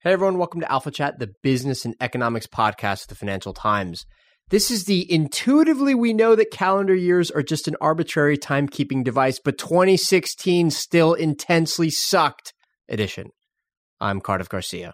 Hey everyone, welcome to Alpha Chat, the business and economics podcast of the Financial Times. This is the intuitively we know that calendar years are just an arbitrary timekeeping device, but 2016 still intensely sucked edition. I'm Cardiff Garcia.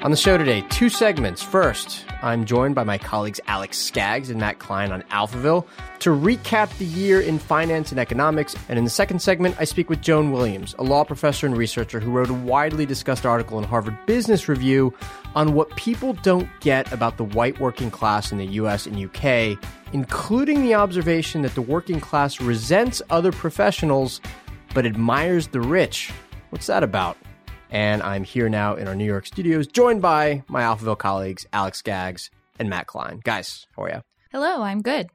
On the show today, two segments. First, I'm joined by my colleagues Alex Scaggs and Matt Klein on Alphaville to recap the year in finance and economics. And in the second segment, I speak with Joan Williams, a law professor and researcher who wrote a widely discussed article in Harvard Business Review on what people don't get about the white working class in the US and UK, including the observation that the working class resents other professionals but admires the rich. What's that about? And I'm here now in our New York studios, joined by my Alphaville colleagues, Alex Scaggs and Matt Klein. Guys, how are you? Hello, I'm good.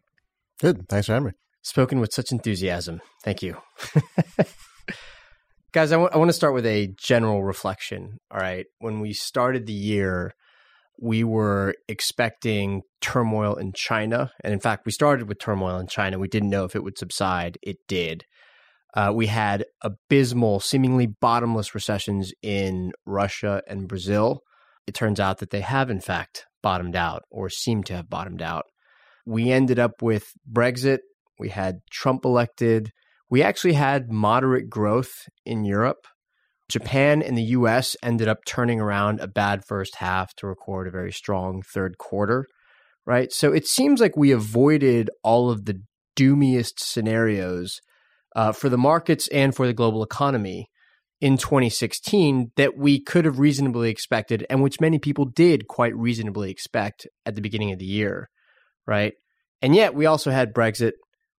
Good. Thanks for having me. Spoken with such enthusiasm. Thank you. Guys, I, w- I want to start with a general reflection. All right. When we started the year, we were expecting turmoil in China. And in fact, we started with turmoil in China. We didn't know if it would subside. It did. Uh, we had abysmal, seemingly bottomless recessions in Russia and Brazil. It turns out that they have, in fact, bottomed out or seem to have bottomed out. We ended up with Brexit. We had Trump elected. We actually had moderate growth in Europe. Japan and the US ended up turning around a bad first half to record a very strong third quarter, right? So it seems like we avoided all of the doomiest scenarios uh, for the markets and for the global economy in 2016 that we could have reasonably expected and which many people did quite reasonably expect at the beginning of the year, right? And yet we also had Brexit.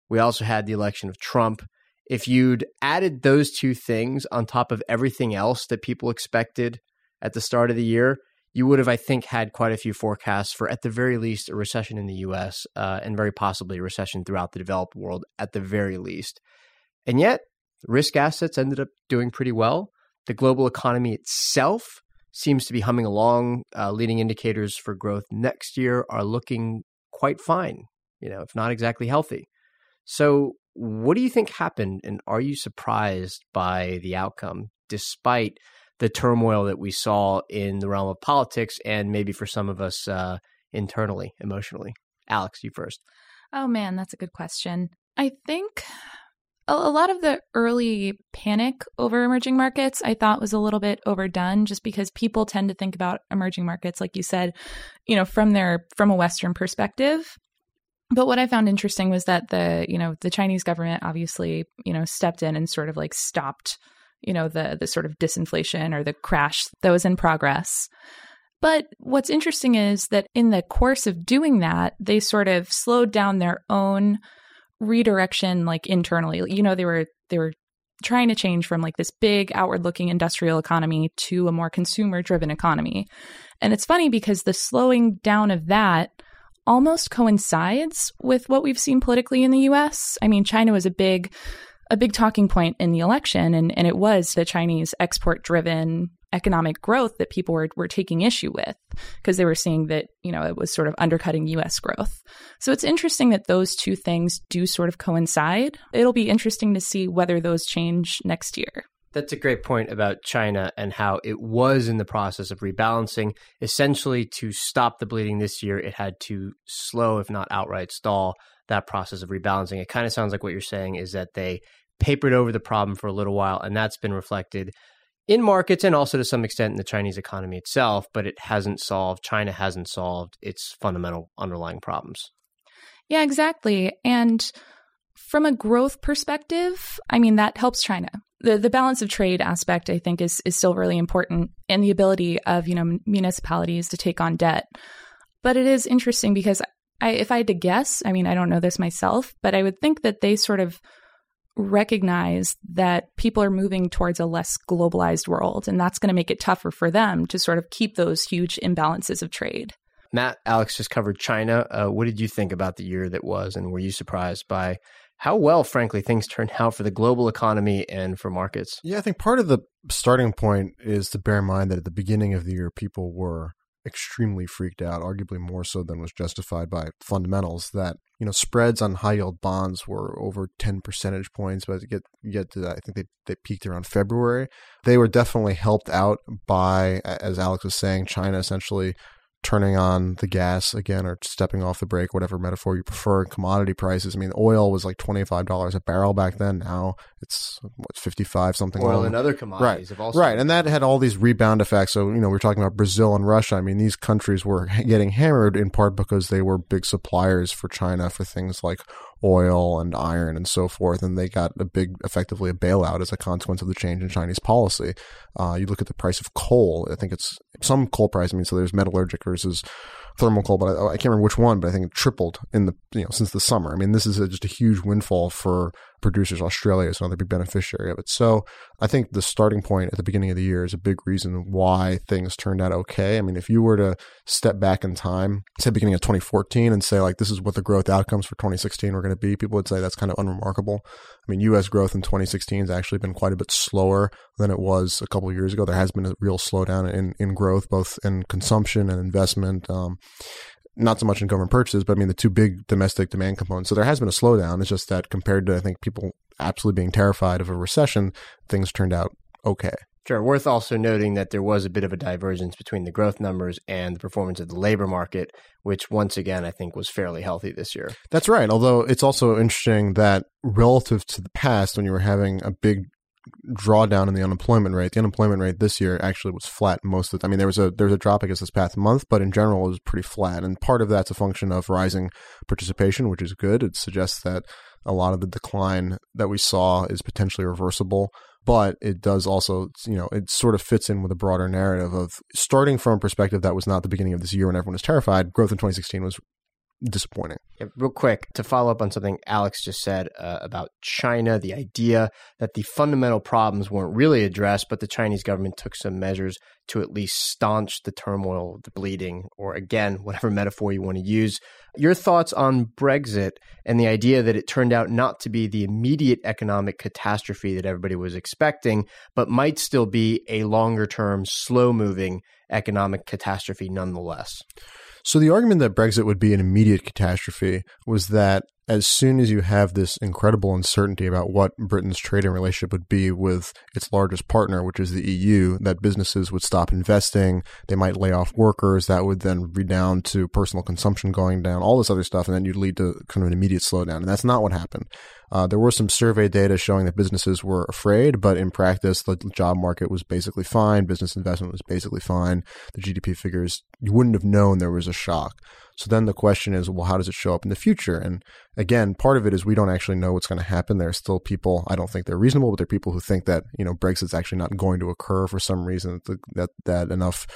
We also had the election of Trump. If you'd added those two things on top of everything else that people expected at the start of the year, you would have, I think, had quite a few forecasts for, at the very least, a recession in the US uh, and very possibly a recession throughout the developed world at the very least. And yet, risk assets ended up doing pretty well. The global economy itself seems to be humming along. Uh, leading indicators for growth next year are looking quite fine, you know, if not exactly healthy. So, what do you think happened? And are you surprised by the outcome, despite the turmoil that we saw in the realm of politics and maybe for some of us uh, internally, emotionally? Alex, you first. Oh, man, that's a good question. I think a, lot of the early panic over emerging markets I thought was a little bit overdone just because people tend to think about emerging markets like you said, you know, from their from a western perspective. But what I found interesting was that the, you know, the Chinese government obviously, you know, stepped in and sort of like stopped, you know, the the sort of disinflation or the crash that was in progress. But what's interesting is that in the course of doing that, they sort of slowed down their own redirection like internally. You know, they were they were trying to change from like this big outward looking industrial economy to a more consumer driven economy. And it's funny because the slowing down of that almost coincides with what we've seen politically in the US. I mean, China was a big a big talking point in the election and, and it was the Chinese export driven economic growth that people were, were taking issue with because they were seeing that, you know, it was sort of undercutting US growth. So it's interesting that those two things do sort of coincide. It'll be interesting to see whether those change next year. That's a great point about China and how it was in the process of rebalancing. Essentially, to stop the bleeding this year, it had to slow, if not outright stall, that process of rebalancing. It kind of sounds like what you're saying is that they papered over the problem for a little while, and that's been reflected in markets and also to some extent in the Chinese economy itself, but it hasn't solved, China hasn't solved its fundamental underlying problems. Yeah, exactly. And from a growth perspective, I mean, that helps China. The, the balance of trade aspect, I think, is, is still really important and the ability of, you know, municipalities to take on debt. But it is interesting because I, if I had to guess, I mean, I don't know this myself, but I would think that they sort of recognize that people are moving towards a less globalized world, and that's going to make it tougher for them to sort of keep those huge imbalances of trade. Matt, Alex just covered China. Uh, what did you think about the year that was, and were you surprised by how well, frankly, things turned out for the global economy and for markets? Yeah, I think part of the starting point is to bear in mind that at the beginning of the year, people were extremely freaked out, arguably more so than was justified by fundamentals. That you know spreads on high yield bonds were over ten percentage points, but to get get to that, I think they they peaked around February. They were definitely helped out by, as Alex was saying, China essentially turning on the gas again or stepping off the brake, whatever metaphor you prefer. Commodity prices. I mean, oil was like twenty five dollars a barrel back then. Now it's what fifty five something. Oil along. and other commodities right, have also right, and that had all these rebound effects. So you know, we're talking about Brazil and Russia. I mean, these countries were getting hammered in part because they were big suppliers for China for things like oil and iron and so forth, and they got a big, effectively a bailout as a consequence of the change in Chinese policy. Uh, you look at the price of coal. I think it's some coal price. I mean, so there's metallurgic versus thermal coal, but I, I, can't remember which one. But I think it tripled in the you know since the summer. I mean, this is a, just a huge windfall for producers. Australia is another big beneficiary of it. So I think the starting point at the beginning of the year is a big reason why things turned out okay. I mean, if you were to step back in time, say beginning of 2014, and say like this is what the growth outcomes for 2016 were going to be, people would say that's kind of unremarkable. I mean, U.S. growth in 2016 has actually been quite a bit slower than it was a couple years ago. There has been a real slowdown in in growth, both in consumption and investment. Um, not so much in government purchases, but I mean the two big domestic demand components. So there has been a slowdown. It's just that compared to I think people absolutely being terrified of a recession, things turned out okay. Sure. Worth also noting that there was a bit of a divergence between the growth numbers and the performance of the labor market, which once again I think was fairly healthy this year. That's right. Although it's also interesting that relative to the past, when you were having a big drawdown in the unemployment rate. The unemployment rate this year actually was flat most of the. I mean, there was a there was a drop, I guess, this past month, but in general, it was pretty flat. And part of that's a function of rising participation, which is good. It suggests that a lot of the decline that we saw is potentially reversible. But it does also, you know, it sort of fits in with a broader narrative of starting from a perspective that was not the beginning of this year when everyone was terrified. Growth in 2016 was disappointing. Yeah, real quick to follow up on something Alex just said uh, about China, the idea that the fundamental problems weren't really addressed, but the Chinese government took some measures to at least staunch the turmoil, the bleeding, or again, whatever metaphor you want to use. Your thoughts on Brexit and the idea that it turned out not to be the immediate economic catastrophe that everybody was expecting, but might still be a longer term, slow moving economic catastrophe nonetheless. So the argument that Brexit would be an immediate catastrophe was that as soon as you have this incredible uncertainty about what Britain's trading relationship would be with its largest partner, which is the EU, that businesses would stop investing, they might lay off workers, that would then redound to personal consumption going down, all this other stuff, and then you'd lead to kind of an immediate slowdown. And that's not what happened. Uh, there were some survey data showing that businesses were afraid, but in practice, the job market was basically fine. Business investment was basically fine. The GDP figures, you wouldn't have known there was a shock. So then the question is, well, how does it show up in the future? And again, part of it is we don't actually know what's going to happen. There are still people, I don't think they're reasonable, but there are people who think that, you know, Brexit's actually not going to occur for some reason, that, that, that enough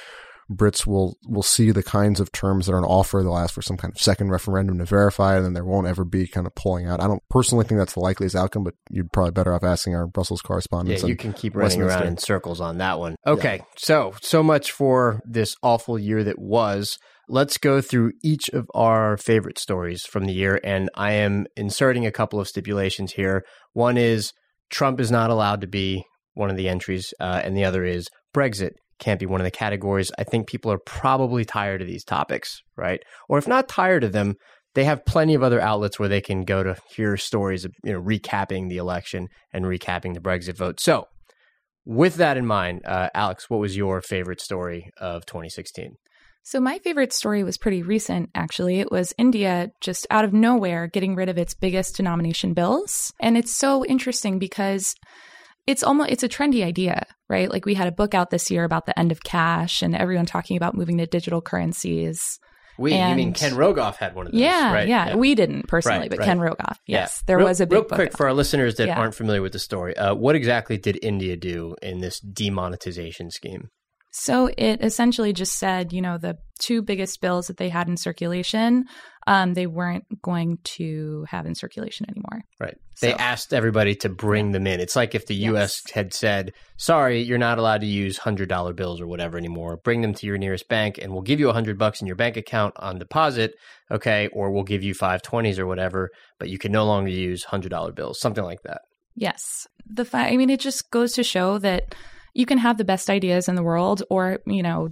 Brits will will see the kinds of terms that are on offer. They'll ask for some kind of second referendum to verify, and then there won't ever be kind of pulling out. I don't personally think that's the likeliest outcome, but you'd probably better off asking our Brussels correspondents. Yeah, you can keep running around in circles on that one. Okay, yeah. so so much for this awful year that was. Let's go through each of our favorite stories from the year, and I am inserting a couple of stipulations here. One is Trump is not allowed to be one of the entries, uh, and the other is Brexit can't be one of the categories. I think people are probably tired of these topics, right? Or if not tired of them, they have plenty of other outlets where they can go to hear stories of, you know, recapping the election and recapping the Brexit vote. So, with that in mind, uh, Alex, what was your favorite story of 2016? So, my favorite story was pretty recent, actually. It was India just out of nowhere getting rid of its biggest denomination bills. And it's so interesting because it's almost it's a trendy idea, right? Like we had a book out this year about the end of cash and everyone talking about moving to digital currencies. We, and, you mean Ken Rogoff had one of those? Yeah, right? yeah, yeah, We didn't personally, right, but right. Ken Rogoff. Yes, yeah. there real, was a big real quick out. for our listeners that yeah. aren't familiar with the story. Uh, what exactly did India do in this demonetization scheme? So it essentially just said, you know, the two biggest bills that they had in circulation um, they weren't going to have in circulation anymore. Right. They So- asked everybody to bring them in. It's like if the Yes. U.S. had said, sorry, you're not allowed to use $100 bills or whatever anymore. Bring them to your nearest bank and we'll give you a 100 bucks in your bank account on deposit. Okay. Or we'll give you 520s or whatever, but you can no longer use $100 bills, something like that. Yes. The fa- I mean, it just goes to show that you can have the best ideas in the world or, you know,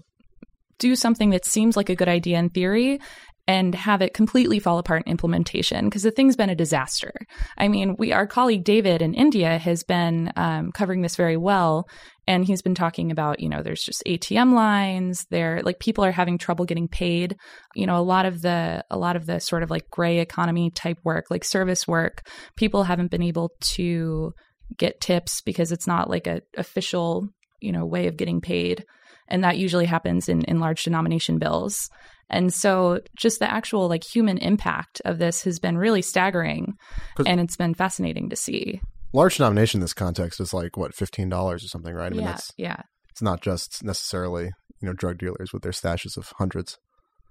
do something that seems like a good idea in theory and have it completely fall apart in implementation because the thing's been a disaster. I mean, we our colleague David in India has been um, covering this very well, and he's been talking about you know there's just ATM lines. There, like people are having trouble getting paid. You know, a lot of the a lot of the sort of like gray economy type work, like service work, people haven't been able to get tips because it's not like a official you know way of getting paid. And that usually happens in in large denomination bills. And so just the actual like human impact of this has been really staggering. And it's been fascinating to see. Large denomination in this context is like what fifteen dollars or something, right? I mean, yeah that's yeah. it's not just necessarily you know drug dealers with their stashes of hundreds.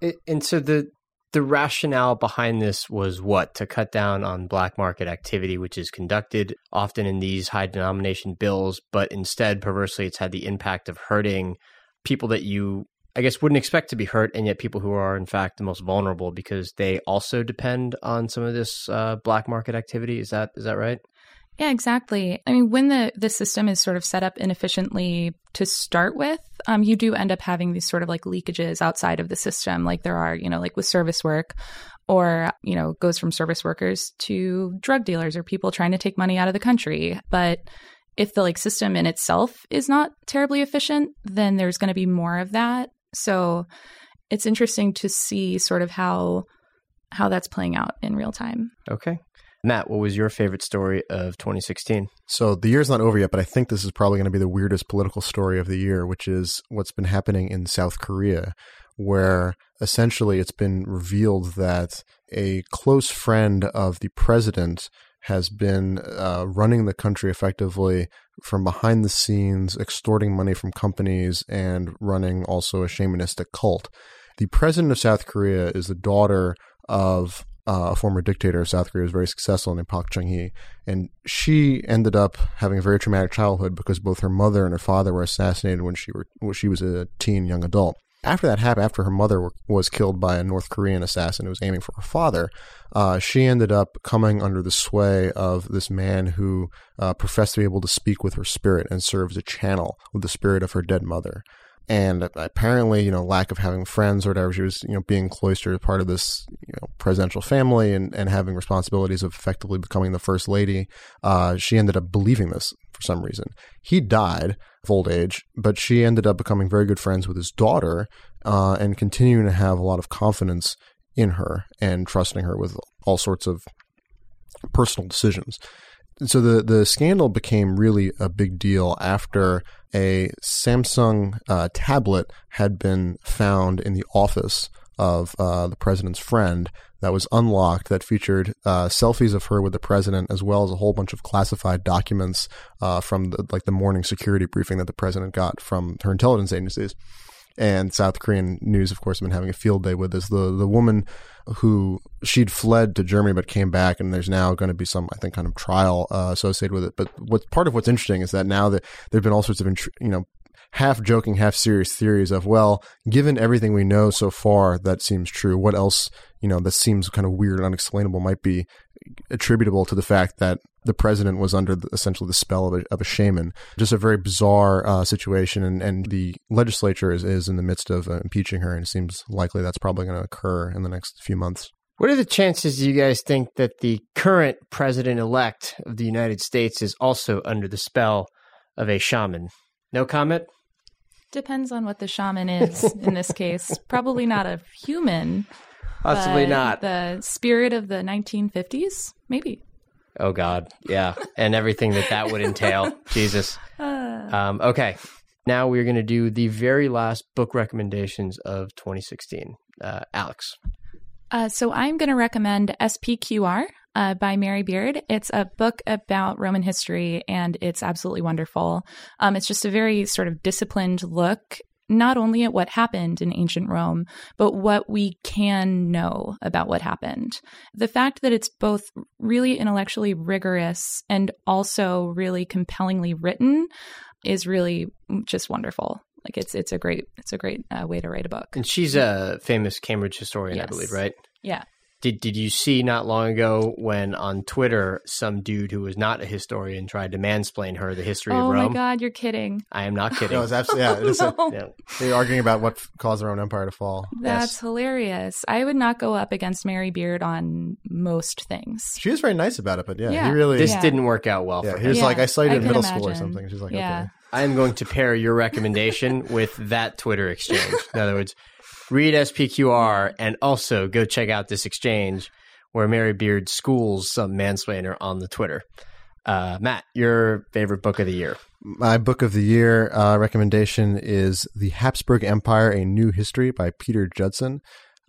It, and so the the rationale behind this was what to cut down on black market activity, which is conducted often in these high denomination bills, but instead, perversely, it's had the impact of hurting people that you, I guess, wouldn't expect to be hurt, and yet people who are in fact the most vulnerable because they also depend on some of this uh, black market activity. Is that is that right? Yeah, exactly. I mean, when the the system is sort of set up inefficiently to start with, um, you do end up having these sort of like leakages outside of the system, like there are, you know, like with service work, or you know, goes from service workers to drug dealers or people trying to take money out of the country. But if the like system in itself is not terribly efficient, then there's going to be more of that. So it's interesting to see sort of how how that's playing out in real time. Okay, Matt, what was your favorite story of 2016? So the year's not over yet, but I think this is probably going to be the weirdest political story of the year, which is what's been happening in South Korea, where essentially it's been revealed that a close friend of the president has been uh, running the country effectively from behind the scenes, extorting money from companies, and running also a shamanistic cult. The president of South Korea is the daughter of uh, a former dictator of South Korea was very successful named Park Chung-hee. And she ended up having a very traumatic childhood because both her mother and her father were assassinated when she were when she was a teen young adult. After that happened, after her mother were, was killed by a North Korean assassin who was aiming for her father, uh, she ended up coming under the sway of this man who uh, professed to be able to speak with her spirit and serve as a channel with the spirit of her dead mother and apparently, you know, lack of having friends or whatever, she was, you know, being cloistered part of this, you know, presidential family and, and having responsibilities of effectively becoming the first lady. Uh, she ended up believing this for some reason. He died of old age, but she ended up becoming very good friends with his daughter uh, and continuing to have a lot of confidence in her and trusting her with all sorts of personal decisions. So the the scandal became really a big deal after a Samsung uh, tablet had been found in the office of uh, the president's friend that was unlocked that featured uh, selfies of her with the president as well as a whole bunch of classified documents uh, from the, like the morning security briefing that the president got from her intelligence agencies. And South Korean news, of course, have been having a field day with this. The the woman who she'd fled to Germany but came back, and there's now going to be some, I think, kind of trial uh, associated with it. But what's part of what's interesting is that now that there've been all sorts of, you know, half joking, half serious theories of, well, given everything we know so far, that seems true. What else, you know, that seems kind of weird and unexplainable might be attributable to the fact that the president was under the, essentially the spell of a, of a shaman. Just a very bizarre uh, situation, and, and the legislature is, is in the midst of uh, impeaching her, and it seems likely that's probably going to occur in the next few months. What are the chances you guys think that the current president elect of the United States is also under the spell of a shaman? No comment? Depends on what the shaman is in this case. Probably not a human. Possibly not. The spirit of the 1950s? Maybe. Oh God, yeah, and everything that that would entail. Jesus. Um, okay, now we're going to do the very last book recommendations of 2016. Uh, Alex. Uh, so I'm going to recommend SPQR uh, by Mary Beard. It's a book about Roman history, and it's absolutely wonderful. Um, it's just a very sort of disciplined look not only at what happened in ancient Rome, but what we can know about what happened. The fact that it's both really intellectually rigorous and also really compellingly written is really just wonderful. Like it's it's a great it's a great uh, way to write a book. And she's a famous Cambridge historian, Yes. I believe, right? Yeah. Did Did you see not long ago when on Twitter some dude who was not a historian tried to mansplain her the history Oh of Rome? Oh my god, you're kidding. I am not kidding. No, it's absolutely yeah. It is a, No. Yeah. they're arguing about what caused their own empire to fall. That's Yes. hilarious. I would not go up against Mary Beard on most things. She was very nice about it, but yeah, Yeah. he really. This Yeah. didn't work out well yeah, for he was Yeah, like, I saw you I in can middle school or something. She's like, Yeah. okay. I am going to pair your recommendation with that Twitter exchange. In other words, read SPQR and also go check out this exchange where Mary Beard schools some mansplainer on the Twitter. Uh, Matt, your favorite book of the year? My book of the year uh, recommendation is The Habsburg Empire: A New History by Peter Judson.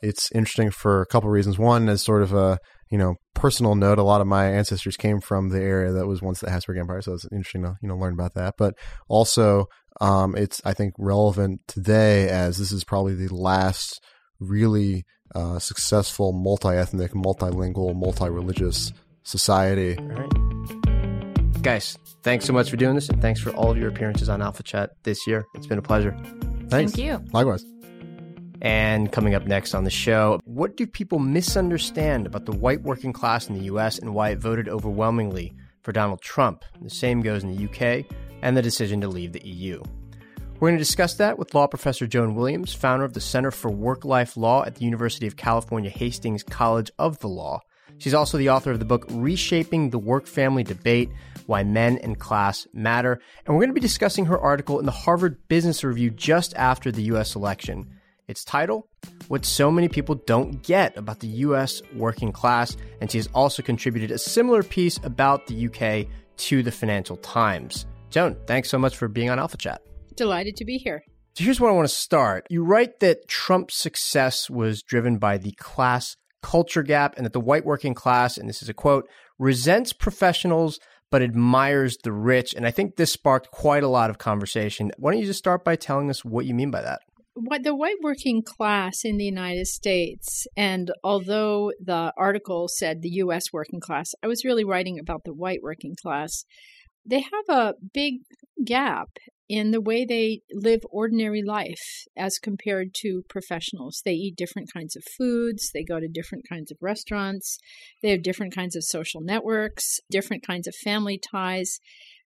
It's interesting for a couple reasons. One, as sort of a you know personal note, a lot of my ancestors came from the area that was once the Habsburg Empire, so it's interesting to you know learn about that. But also, um, it's I think relevant today as this is probably the last really uh, successful multi-ethnic, multilingual, multi-religious society All right. Guys, thanks so much for doing this, and thanks for all of your appearances on Alpha Chat this year. It's been a pleasure. Thanks. Thank you. Likewise. And coming up next on the show, what do people misunderstand about the white working class in the US and why it voted overwhelmingly for Donald Trump? The same goes in the UK and the decision to leave the EU. We're going to discuss that with law professor Joan Williams, founder of the Center for Work Life Law at the University of California Hastings College of the Law. She's also the author of the book Reshaping the Work Family Debate Why Men and Class Matter. And we're going to be discussing her article in the Harvard Business Review just after the U.S. election. Its title, What So Many People Don't Get About the U.S. Working Class. And she has also contributed a similar piece about the UK to the Financial Times. Joan, thanks so much for being on Alpha Chat. Delighted to be here. So here's where I want to start. You write that Trump's success was driven by the class culture gap and that the white working class, and this is a quote, resents professionals but admires the rich. And I think this sparked quite a lot of conversation. Why don't you just start by telling us what you mean by that? What the white working class in the United States, and although the article said the U.S. working class, I was really writing about the white working class. They have a big gap in the way they live ordinary life as compared to professionals. They eat different kinds of foods, they go to different kinds of restaurants, they have different kinds of social networks, different kinds of family ties.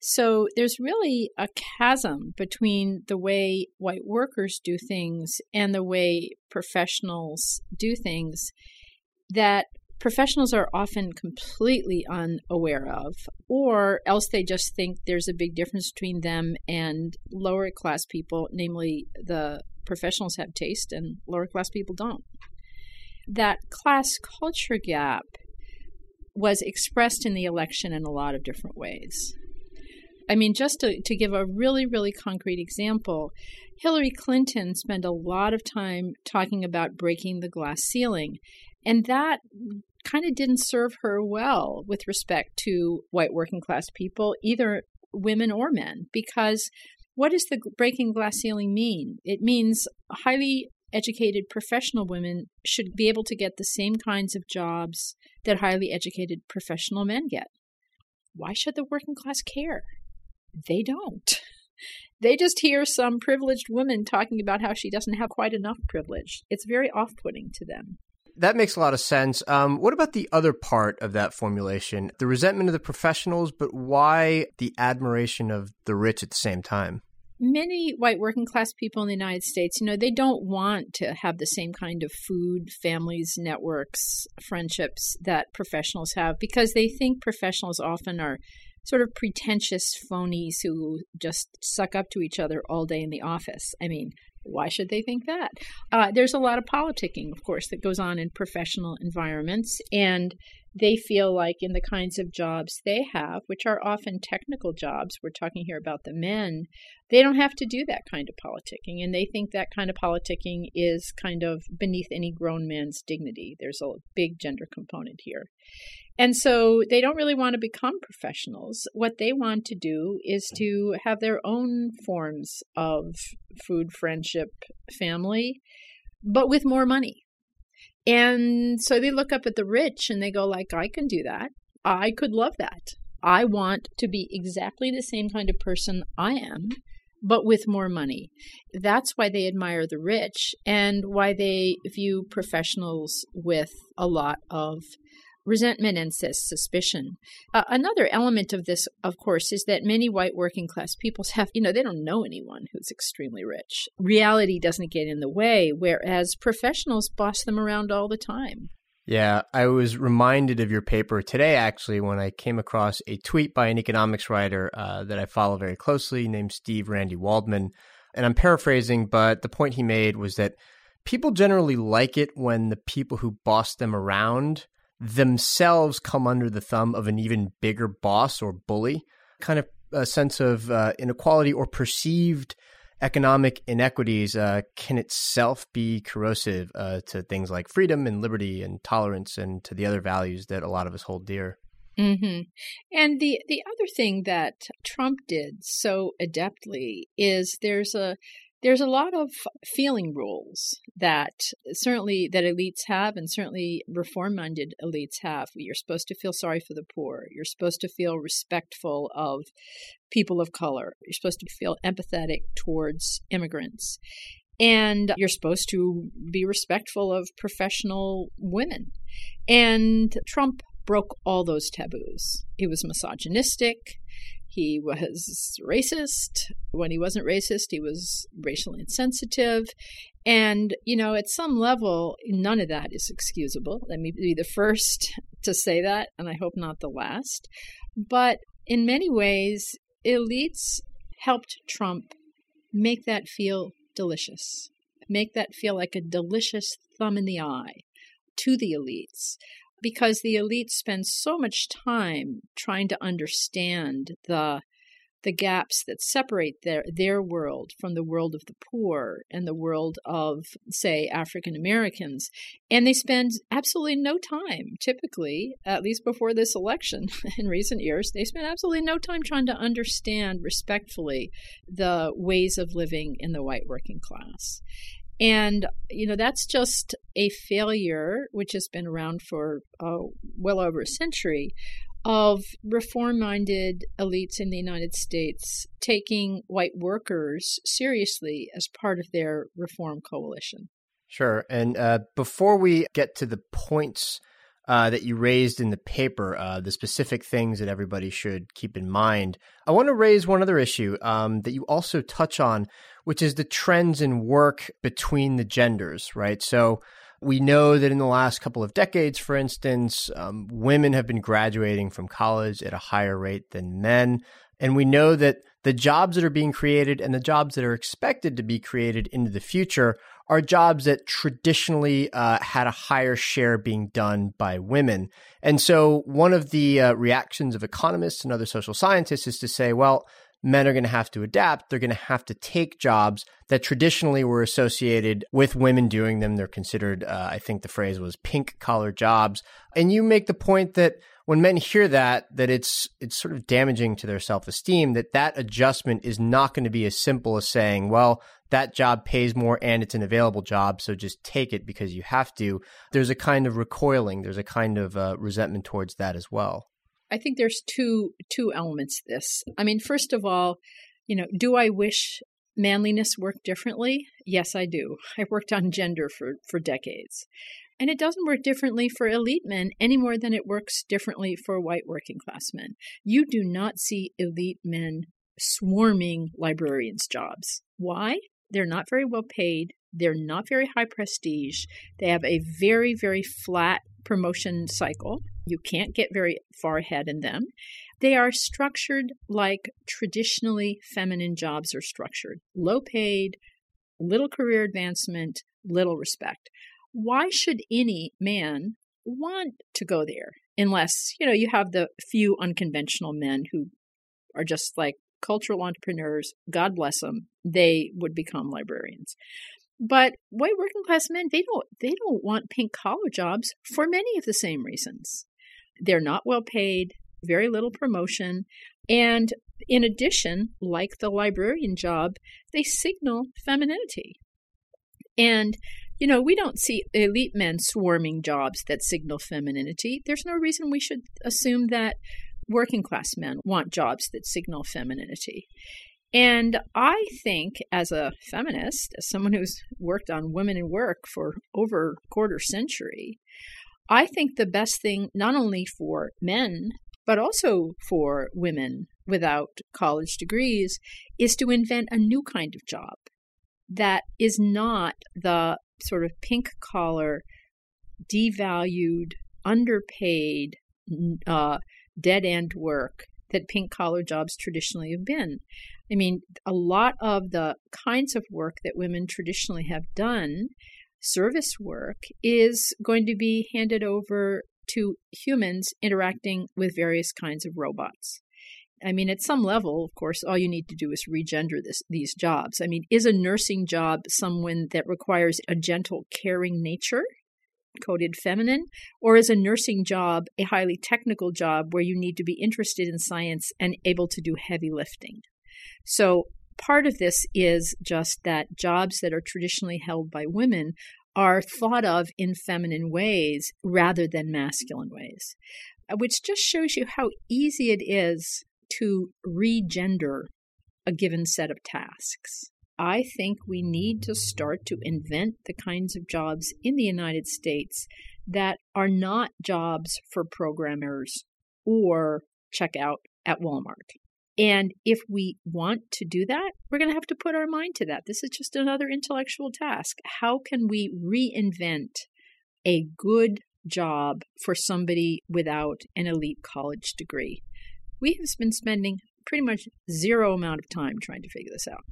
So there's really a chasm between the way white workers do things and the way professionals do things that professionals are often completely unaware of, or else they just think there's a big difference between them and lower class people, namely the professionals have taste and lower class people don't. That class culture gap was expressed in the election in a lot of different ways. I mean, just to, to give a really, really concrete example, Hillary Clinton spent a lot of time talking about breaking the glass ceiling. And that kind of didn't serve her well with respect to white working class people, either women or men, because what does the breaking glass ceiling mean? It means highly educated professional women should be able to get the same kinds of jobs that highly educated professional men get. Why should the working class care? They don't. They just hear some privileged woman talking about how she doesn't have quite enough privilege. It's very off putting to them. That makes a lot of sense. Um, what about the other part of that formulation? The resentment of the professionals, but why the admiration of the rich at the same time? Many white working class people in the United States, you know, they don't want to have the same kind of food, families, networks, friendships that professionals have because they think professionals often are sort of pretentious phonies who just suck up to each other all day in the office. I mean, why should they think that? Uh, there's a lot of politicking, of course, that goes on in professional environments. And they feel like in the kinds of jobs they have, which are often technical jobs, we're talking here about the men, they don't have to do that kind of politicking. And they think that kind of politicking is kind of beneath any grown man's dignity. There's a big gender component here. And so they don't really want to become professionals. What they want to do is to have their own forms of food, friendship, family, but with more money. And so they look up at the rich and they go like I can do that. I could love that. I want to be exactly the same kind of person I am, but with more money. That's why they admire the rich and why they view professionals with a lot of resentment and suspicion. Uh, another element of this, of course, is that many white working class peoples have, you know, they don't know anyone who's extremely rich. Reality doesn't get in the way, whereas professionals boss them around all the time. Yeah, I was reminded of your paper today, actually, when I came across a tweet by an economics writer uh, that I follow very closely named Steve Randy Waldman. And I'm paraphrasing, but the point he made was that people generally like it when the people who boss them around themselves come under the thumb of an even bigger boss or bully, kind of a sense of uh, inequality or perceived economic inequities uh, can itself be corrosive uh, to things like freedom and liberty and tolerance and to the other values that a lot of us hold dear. Mm-hmm. And the the other thing that Trump did so adeptly is there's a there's a lot of feeling rules that certainly that elites have and certainly reform minded elites have. You're supposed to feel sorry for the poor. You're supposed to feel respectful of people of color. You're supposed to feel empathetic towards immigrants. And you're supposed to be respectful of professional women. And trump broke all those taboos. He was misogynistic he was racist. When he wasn't racist, he was racially insensitive. And, you know, at some level, none of that is excusable. Let me be the first to say that, and I hope not the last. But in many ways, elites helped Trump make that feel delicious, make that feel like a delicious thumb in the eye to the elites because the elite spend so much time trying to understand the the gaps that separate their their world from the world of the poor and the world of say African Americans and they spend absolutely no time typically at least before this election in recent years they spend absolutely no time trying to understand respectfully the ways of living in the white working class and, you know, that's just a failure, which has been around for uh, well over a century, of reform minded elites in the United States taking white workers seriously as part of their reform coalition. Sure. And uh, before we get to the points uh, that you raised in the paper, uh, the specific things that everybody should keep in mind, I want to raise one other issue um, that you also touch on, which is the trends in work between the genders, right? So we know that in the last couple of decades, for instance, um, women have been graduating from college at a higher rate than men. And we know that the jobs that are being created and the jobs that are expected to be created into the future are jobs that traditionally uh, had a higher share being done by women. And so, one of the uh, reactions of economists and other social scientists is to say, well, men are going to have to adapt. They're going to have to take jobs that traditionally were associated with women doing them. They're considered, uh, I think the phrase was pink collar jobs. And you make the point that when men hear that, that it's it's sort of damaging to their self esteem. That that adjustment is not going to be as simple as saying, well, that job pays more and it's an available job, so just take it because you have to. There's a kind of recoiling. There's a kind of uh, resentment towards that as well. I think there's two two elements to this. I mean, first of all, you know, do I wish manliness worked differently? Yes, I do. I worked on gender for for decades. And it doesn't work differently for elite men any more than it works differently for white working class men. You do not see elite men swarming librarians' jobs. Why? They're not very well paid. They're not very high prestige. They have a very, very flat promotion cycle. You can't get very far ahead in them. They are structured like traditionally feminine jobs are structured low paid, little career advancement, little respect. Why should any man want to go there unless, you know, you have the few unconventional men who are just like cultural entrepreneurs, God bless them, they would become librarians. But white working class men, they don't they don't want pink collar jobs for many of the same reasons. They're not well paid, very little promotion, and in addition, like the librarian job, they signal femininity. And you know, we don't see elite men swarming jobs that signal femininity. There's no reason we should assume that working class men want jobs that signal femininity. And I think, as a feminist, as someone who's worked on women in work for over a quarter century, I think the best thing, not only for men, but also for women without college degrees, is to invent a new kind of job that is not the sort of pink collar, devalued, underpaid, uh, dead end work that pink collar jobs traditionally have been. I mean, a lot of the kinds of work that women traditionally have done, service work, is going to be handed over to humans interacting with various kinds of robots. I mean, at some level, of course, all you need to do is regender this, these jobs. I mean, is a nursing job someone that requires a gentle, caring nature, coded feminine, or is a nursing job a highly technical job where you need to be interested in science and able to do heavy lifting? So, part of this is just that jobs that are traditionally held by women are thought of in feminine ways rather than masculine ways, which just shows you how easy it is to regender a given set of tasks. I think we need to start to invent the kinds of jobs in the United States that are not jobs for programmers or checkout at Walmart. And if we want to do that, we're going to have to put our mind to that. This is just another intellectual task. How can we reinvent a good job for somebody without an elite college degree? we have been spending pretty much zero amount of time trying to figure this out.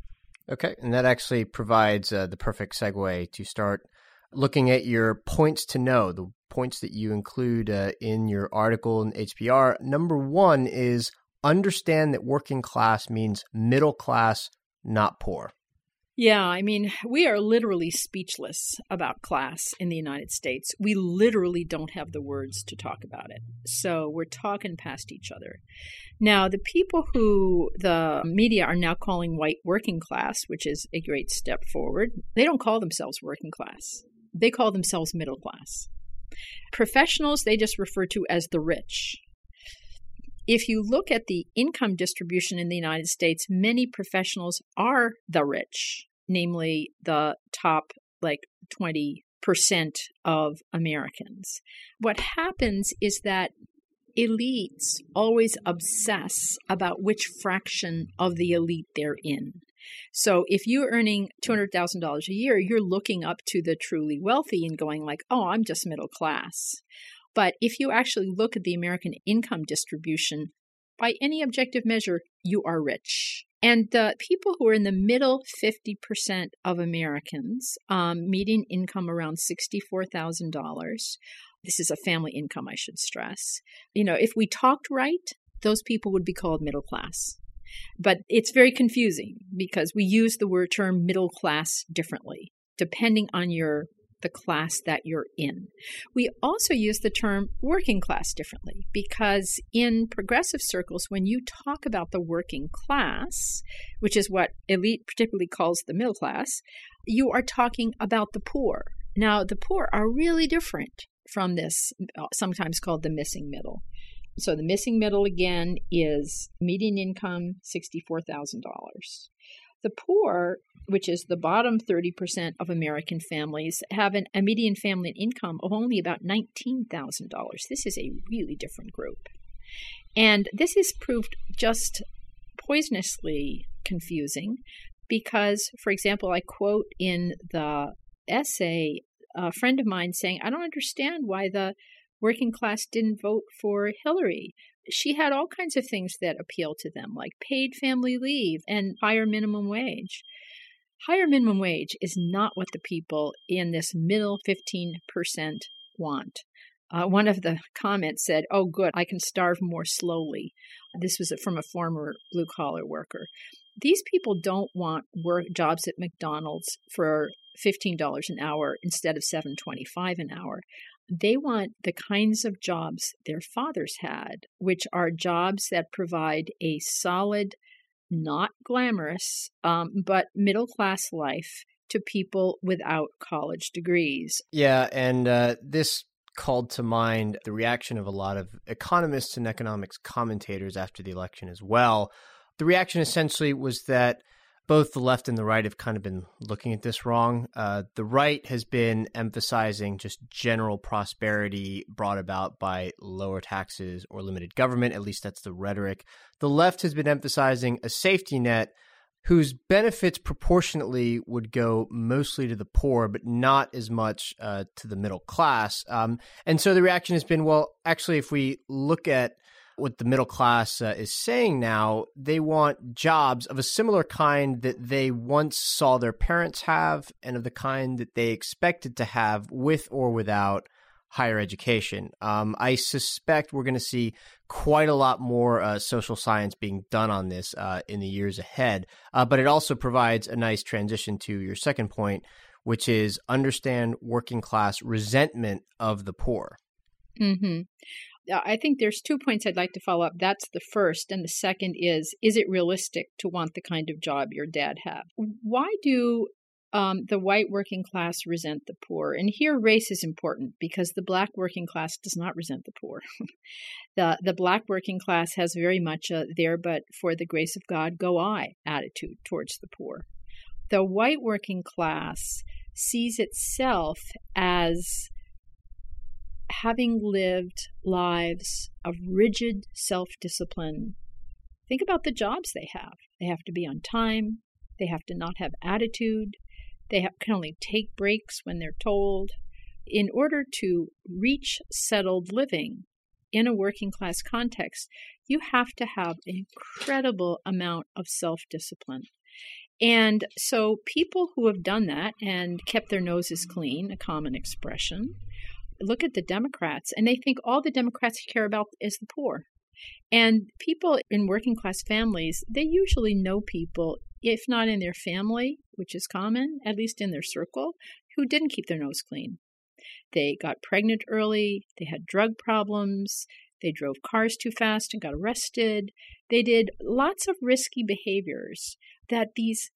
Okay, and that actually provides uh, the perfect segue to start looking at your points to know, the points that you include uh, in your article in HBR. Number one is understand that working class means middle class, not poor. Yeah, I mean, we are literally speechless about class in the United States. We literally don't have the words to talk about it. So we're talking past each other. Now, the people who the media are now calling white working class, which is a great step forward, they don't call themselves working class. They call themselves middle class. Professionals, they just refer to as the rich. If you look at the income distribution in the United States, many professionals are the rich, namely the top like 20% of Americans. What happens is that elites always obsess about which fraction of the elite they're in. So if you're earning $200,000 a year, you're looking up to the truly wealthy and going like, "Oh, I'm just middle class." But if you actually look at the American income distribution, by any objective measure, you are rich. And the people who are in the middle 50% of Americans, um, median income around $64,000, this is a family income, I should stress. You know, if we talked right, those people would be called middle class. But it's very confusing because we use the word term middle class differently depending on your the class that you're in. We also use the term working class differently because in progressive circles, when you talk about the working class, which is what elite particularly calls the middle class, you are talking about the poor. Now, the poor are really different from this, sometimes called the missing middle. So the missing middle again is median income $64,000. The poor, which is the bottom 30% of American families, have an, a median family income of only about $19,000. This is a really different group. And this is proved just poisonously confusing because, for example, I quote in the essay a friend of mine saying, I don't understand why the working class didn't vote for Hillary. She had all kinds of things that appeal to them, like paid family leave and higher minimum wage. Higher minimum wage is not what the people in this middle 15% want. Uh, one of the comments said, Oh, good, I can starve more slowly. This was from a former blue collar worker. These people don't want work jobs at McDonald's for $15 an hour instead of $7.25 an hour. They want the kinds of jobs their fathers had, which are jobs that provide a solid, not glamorous, um, but middle class life to people without college degrees. Yeah, and uh, this called to mind the reaction of a lot of economists and economics commentators after the election as well. The reaction essentially was that both the left and the right have kind of been looking at this wrong. Uh, the right has been emphasizing just general prosperity brought about by lower taxes or limited government. At least that's the rhetoric. The left has been emphasizing a safety net whose benefits proportionately would go mostly to the poor, but not as much uh, to the middle class. Um, and so the reaction has been well, actually, if we look at what the middle class uh, is saying now, they want jobs of a similar kind that they once saw their parents have and of the kind that they expected to have with or without higher education. Um, I suspect we're going to see quite a lot more uh, social science being done on this uh, in the years ahead. Uh, but it also provides a nice transition to your second point, which is understand working class resentment of the poor. Mm-hmm. I think there's two points I'd like to follow up. That's the first. And the second is Is it realistic to want the kind of job your dad had? Why do um, the white working class resent the poor? And here, race is important because the black working class does not resent the poor. the, the black working class has very much a there, but for the grace of God, go I attitude towards the poor. The white working class sees itself as having lived lives of rigid self discipline, think about the jobs they have. They have to be on time, they have to not have attitude, they have, can only take breaks when they're told. In order to reach settled living in a working class context, you have to have an incredible amount of self discipline. And so, people who have done that and kept their noses clean, a common expression, look at the Democrats and they think all the Democrats care about is the poor. And people in working class families, they usually know people, if not in their family, which is common, at least in their circle, who didn't keep their nose clean. They got pregnant early, they had drug problems, they drove cars too fast and got arrested. They did lots of risky behaviors that these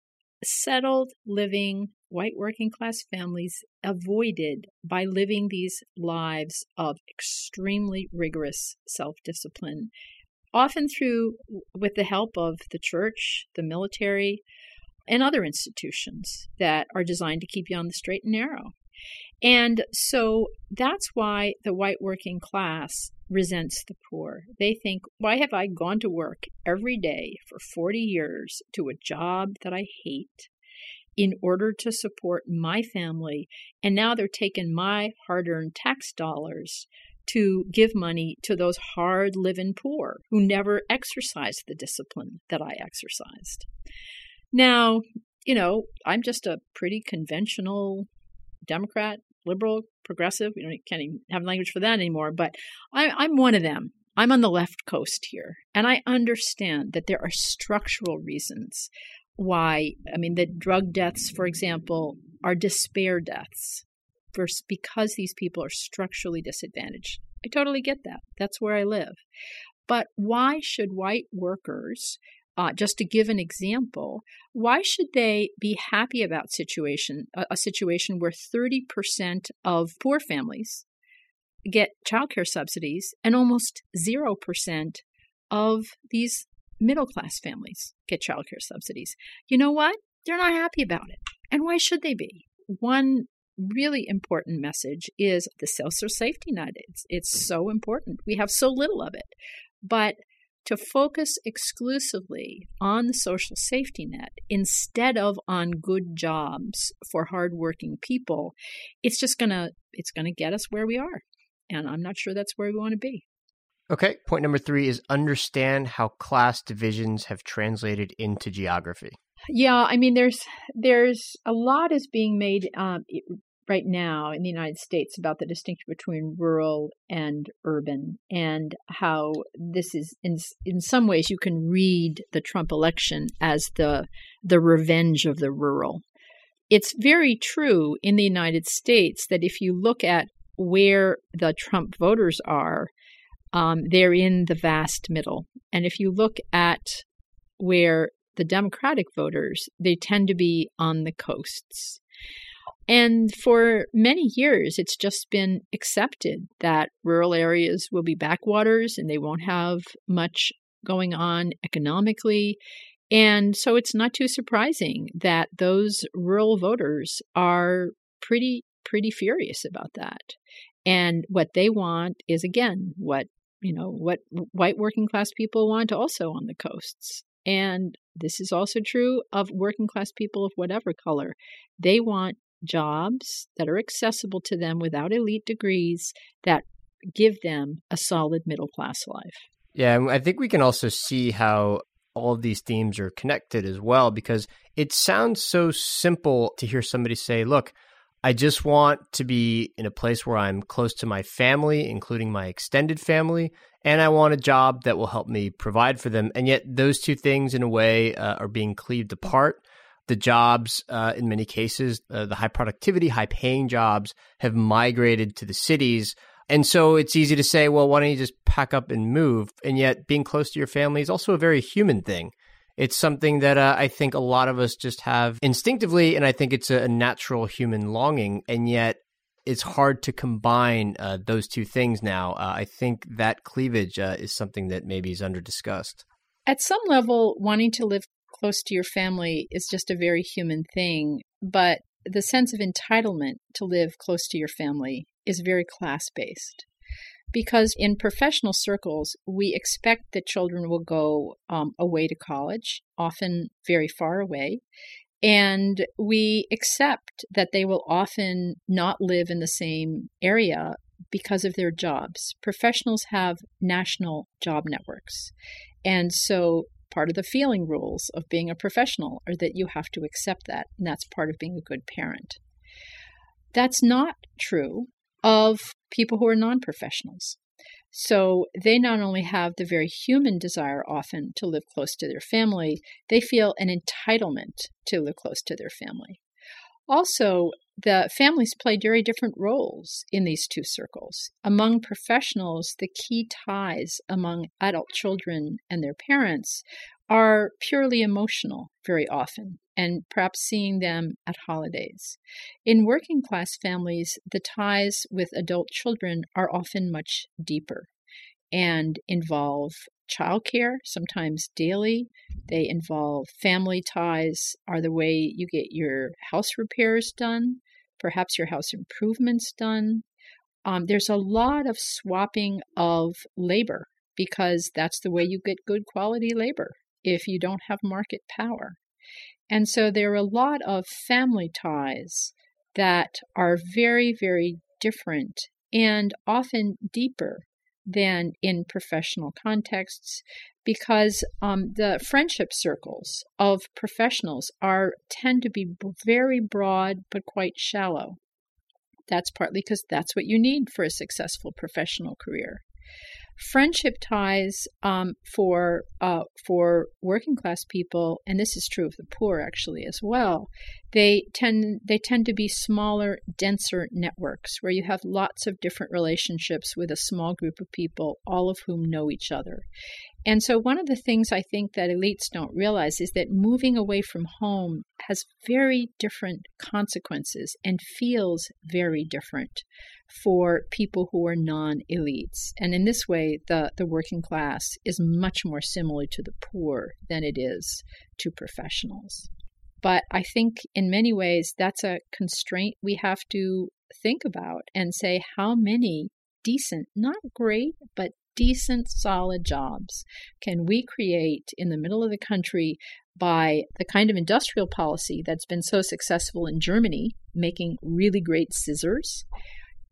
settled living white working class families avoided by living these lives of extremely rigorous self discipline, often through with the help of the church, the military, and other institutions that are designed to keep you on the straight and narrow. And so that's why the white working class resents the poor. They think, why have I gone to work every day for 40 years to a job that I hate in order to support my family? And now they're taking my hard earned tax dollars to give money to those hard living poor who never exercised the discipline that I exercised. Now, you know, I'm just a pretty conventional Democrat, liberal, progressive. We don't can't even have language for that anymore. But I, I'm one of them. I'm on the left coast here, and I understand that there are structural reasons why. I mean, the drug deaths, for example, are despair deaths, first because these people are structurally disadvantaged. I totally get that. That's where I live. But why should white workers uh, just to give an example, why should they be happy about situation a, a situation where 30% of poor families get childcare subsidies and almost 0% of these middle class families get childcare subsidies? You know what? They're not happy about it. And why should they be? One really important message is the social safety net. It's, it's so important. We have so little of it. But to focus exclusively on the social safety net instead of on good jobs for hardworking people, it's just gonna it's gonna get us where we are, and I'm not sure that's where we want to be. Okay, point number three is understand how class divisions have translated into geography. Yeah, I mean, there's there's a lot is being made um, right now in the United States about the distinction between rural and urban and how this is in in some ways you can read the Trump election as the the revenge of the rural. It's very true in the United States that if you look at where the Trump voters are, um, they're in the vast middle. And if you look at where the Democratic voters, they tend to be on the coasts. And for many years, it's just been accepted that rural areas will be backwaters and they won't have much going on economically. And so it's not too surprising that those rural voters are pretty, pretty furious about that. And what they want is, again, what you know what white working class people want also on the coasts and this is also true of working class people of whatever color they want jobs that are accessible to them without elite degrees that give them a solid middle class life. Yeah, I think we can also see how all of these themes are connected as well because it sounds so simple to hear somebody say, look, I just want to be in a place where I'm close to my family, including my extended family, and I want a job that will help me provide for them. And yet, those two things, in a way, uh, are being cleaved apart the jobs, uh, in many cases, uh, the high productivity, high paying jobs have migrated to the cities. And so it's easy to say, well, why don't you just pack up and move? And yet, being close to your family is also a very human thing. It's something that uh, I think a lot of us just have instinctively, and I think it's a, a natural human longing. And yet, it's hard to combine uh, those two things now. Uh, I think that cleavage uh, is something that maybe is under discussed. At some level, wanting to live close to your family is just a very human thing, but the sense of entitlement to live close to your family is very class based. Because in professional circles, we expect that children will go um, away to college, often very far away, and we accept that they will often not live in the same area because of their jobs. Professionals have national job networks. And so part of the feeling rules of being a professional are that you have to accept that, and that's part of being a good parent. That's not true of people who are non professionals. So they not only have the very human desire often to live close to their family, they feel an entitlement to live close to their family. Also, the families play very different roles in these two circles. Among professionals, the key ties among adult children and their parents are purely emotional very often, and perhaps seeing them at holidays. In working class families, the ties with adult children are often much deeper and involve childcare, sometimes daily. They involve family ties, are the way you get your house repairs done, perhaps your house improvements done. Um, there's a lot of swapping of labor because that's the way you get good quality labor if you don't have market power. And so there are a lot of family ties that are very, very different and often deeper than in professional contexts because um, the friendship circles of professionals are tend to be very broad but quite shallow. That's partly because that's what you need for a successful professional career friendship ties um, for uh, for working class people, and this is true of the poor actually as well. They tend they tend to be smaller, denser networks where you have lots of different relationships with a small group of people, all of whom know each other. And so, one of the things I think that elites don't realize is that moving away from home has very different consequences and feels very different for people who are non elites. And in this way, the, the working class is much more similar to the poor than it is to professionals. But I think in many ways, that's a constraint we have to think about and say how many decent, not great, but decent, solid jobs can we create in the middle of the country by the kind of industrial policy that's been so successful in Germany, making really great scissors,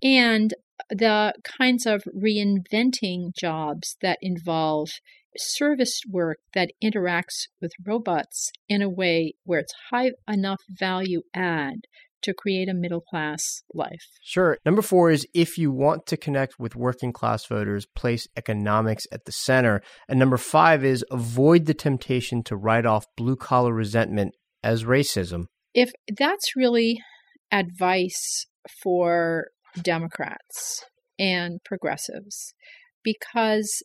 and the kinds of reinventing jobs that involve service work that interacts with robots in a way where it's high enough value add to create a middle class life. Sure. Number four is if you want to connect with working class voters, place economics at the center. And number five is avoid the temptation to write off blue collar resentment as racism. If that's really advice for Democrats and progressives, because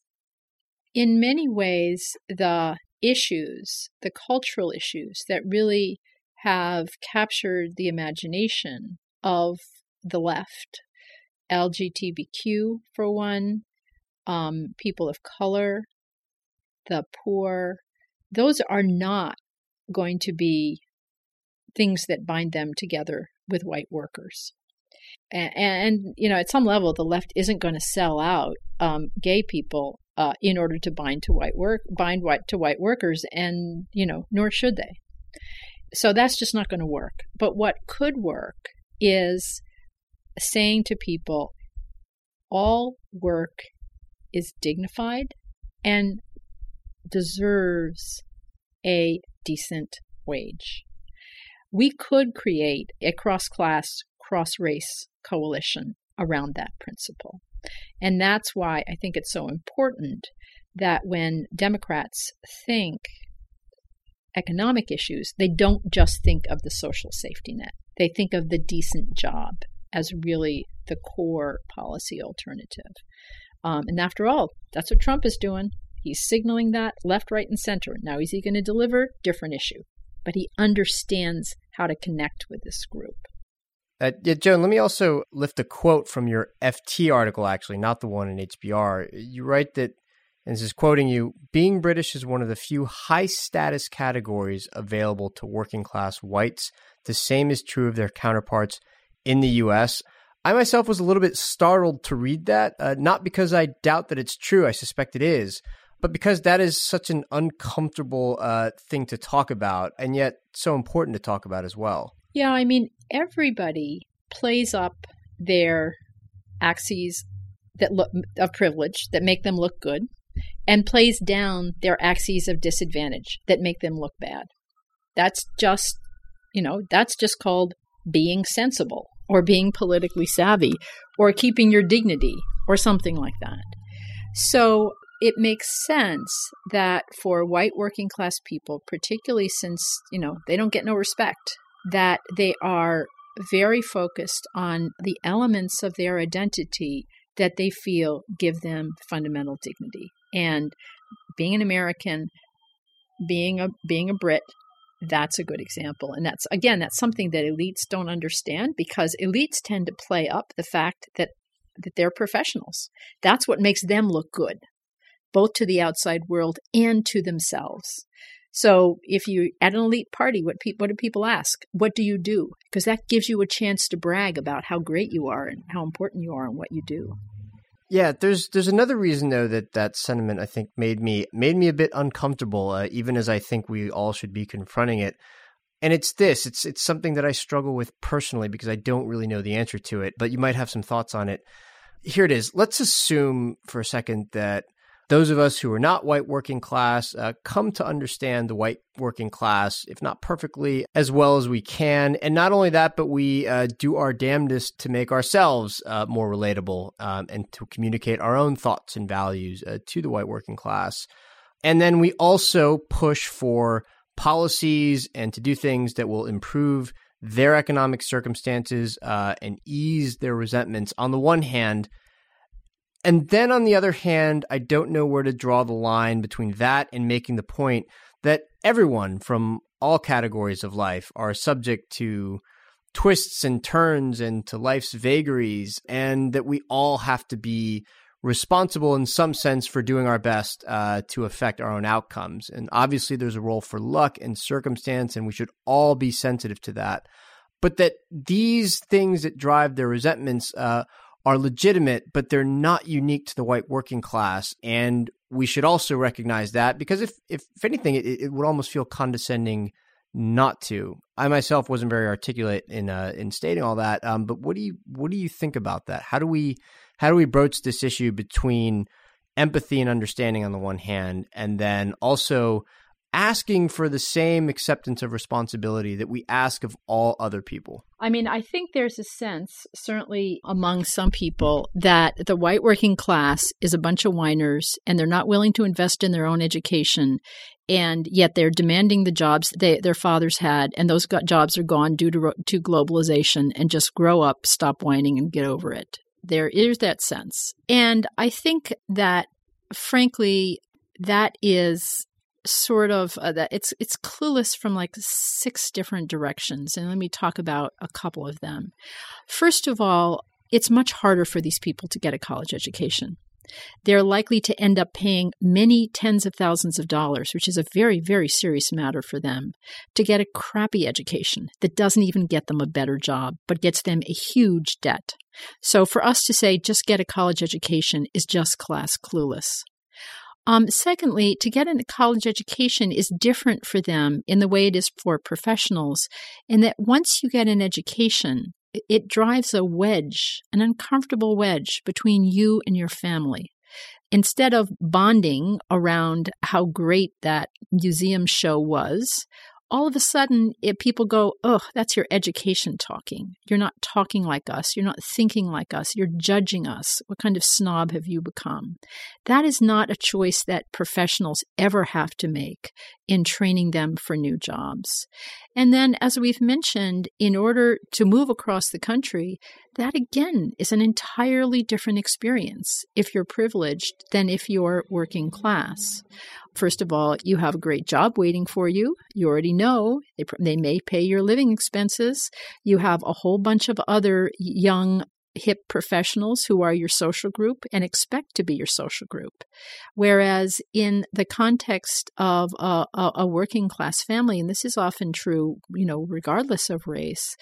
in many ways, the issues, the cultural issues that really have captured the imagination of the left. LGBTQ, for one, um, people of color, the poor, those are not going to be things that bind them together with white workers. And, and you know, at some level, the left isn't going to sell out um, gay people uh, in order to bind to white work, bind white to white workers, and you know, nor should they. So that's just not going to work. But what could work is saying to people, all work is dignified and deserves a decent wage. We could create a cross class, cross race coalition around that principle. And that's why I think it's so important that when Democrats think economic issues, they don't just think of the social safety net. They think of the decent job as really the core policy alternative. Um, and after all, that's what Trump is doing. He's signaling that left, right, and center. Now, is he going to deliver? Different issue. But he understands how to connect with this group. Uh, yeah, Joan, let me also lift a quote from your FT article, actually, not the one in HBR. You write that and this is quoting you being British is one of the few high status categories available to working class whites. The same is true of their counterparts in the US. I myself was a little bit startled to read that, uh, not because I doubt that it's true, I suspect it is, but because that is such an uncomfortable uh, thing to talk about, and yet so important to talk about as well. Yeah, I mean, everybody plays up their axes that look of privilege that make them look good and plays down their axes of disadvantage that make them look bad. That's just, you know, that's just called being sensible or being politically savvy or keeping your dignity or something like that. So it makes sense that for white working class people, particularly since, you know, they don't get no respect, that they are very focused on the elements of their identity that they feel give them fundamental dignity. And being an American, being a being a Brit, that's a good example. And that's again, that's something that elites don't understand because elites tend to play up the fact that that they're professionals. That's what makes them look good, both to the outside world and to themselves. So if you at an elite party, what pe- what do people ask? What do you do? Because that gives you a chance to brag about how great you are and how important you are and what you do. Yeah, there's there's another reason though that that sentiment I think made me made me a bit uncomfortable, uh, even as I think we all should be confronting it. And it's this: it's it's something that I struggle with personally because I don't really know the answer to it. But you might have some thoughts on it. Here it is. Let's assume for a second that those of us who are not white working class uh, come to understand the white working class, if not perfectly, as well as we can. And not only that, but we uh, do our damnedest to make ourselves uh, more relatable um, and to communicate our own thoughts and values uh, to the white working class. And then we also push for policies and to do things that will improve their economic circumstances uh, and ease their resentments on the one hand and then on the other hand, I don't know where to draw the line between that and making the point that everyone from all categories of life are subject to twists and turns and to life's vagaries, and that we all have to be responsible in some sense for doing our best uh, to affect our own outcomes. And obviously, there's a role for luck and circumstance, and we should all be sensitive to that. But that these things that drive their resentments uh, are legitimate, but they're not unique to the white working class. And we should also recognize that because if, if, if anything, it, it would almost feel condescending not to. I myself wasn't very articulate in uh, in stating all that. Um, but what do you what do you think about that? How do we how do we broach this issue between empathy and understanding on the one hand, and then also asking for the same acceptance of responsibility that we ask of all other people? I mean, I think there's a sense, certainly among some people, that the white working class is a bunch of whiners and they're not willing to invest in their own education. And yet they're demanding the jobs they, their fathers had, and those jobs are gone due to, to globalization. And just grow up, stop whining, and get over it. There is that sense. And I think that, frankly, that is sort of uh, that it's it's clueless from like six different directions and let me talk about a couple of them first of all it's much harder for these people to get a college education they're likely to end up paying many tens of thousands of dollars, which is a very, very serious matter for them, to get a crappy education that doesn't even get them a better job, but gets them a huge debt. So for us to say just get a college education is just class clueless. Um, secondly, to get a college education is different for them in the way it is for professionals, in that once you get an education, it drives a wedge, an uncomfortable wedge between you and your family. Instead of bonding around how great that museum show was, all of a sudden it, people go, oh, that's your education talking. You're not talking like us. You're not thinking like us. You're judging us. What kind of snob have you become? That is not a choice that professionals ever have to make in training them for new jobs. And then, as we've mentioned, in order to move across the country, that again is an entirely different experience if you're privileged than if you're working class. First of all, you have a great job waiting for you. You already know they, they may pay your living expenses. You have a whole bunch of other young hip professionals who are your social group and expect to be your social group. Whereas in the context of a, a, working class family, and this is often true, you know, regardless of race,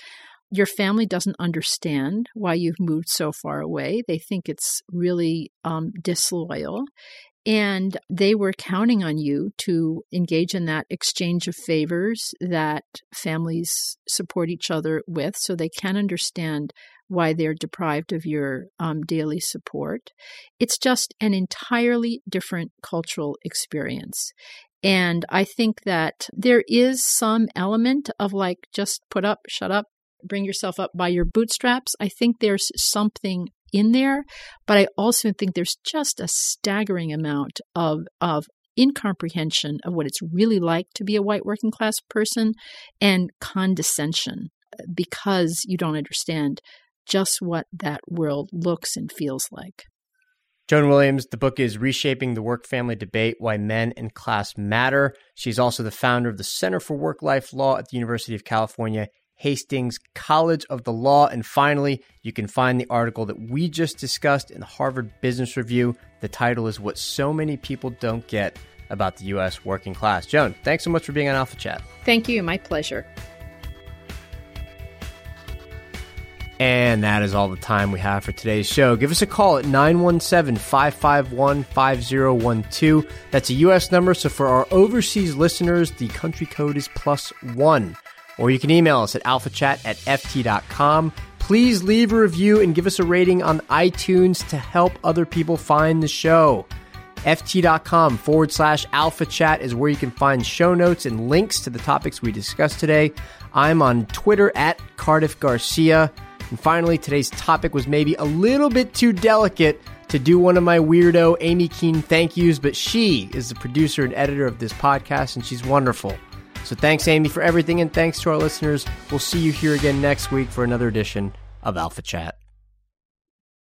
your family doesn't understand why you've moved so far away. They think it's really um, disloyal. And they were counting on you to engage in that exchange of favors that families support each other with so they can understand why they're deprived of your um, daily support. It's just an entirely different cultural experience. And I think that there is some element of like, just put up, shut up, bring yourself up by your bootstraps. I think there's something in there, but I also think there's just a staggering amount of of incomprehension of what it's really like to be a white working class person and condescension uh, because you don't understand just what that world looks and feels like. Joan Williams, the book is Reshaping the Work Family Debate Why Men and Class Matter. She's also the founder of the Center for Work Life Law at the University of California Hastings College of the Law. And finally, you can find the article that we just discussed in the Harvard Business Review. The title is What So Many People Don't Get About the U.S. Working Class. Joan, thanks so much for being on Alpha Chat. Thank you. My pleasure. And that is all the time we have for today's show. Give us a call at 917 551 5012. That's a U.S. number, so for our overseas listeners, the country code is plus one or you can email us at alphachat at ft.com. Please leave a review and give us a rating on iTunes to help other people find the show. ft.com forward slash alpha chat is where you can find show notes and links to the topics we discussed today. I'm on Twitter at Cardiff Garcia. And finally, today's topic was maybe a little bit too delicate to do one of my weirdo Amy Keene thank yous, but she is the producer and editor of this podcast, and she's wonderful. So thanks, Amy, for everything, and thanks to our listeners. We'll see you here again next week for another edition of Alpha Chat.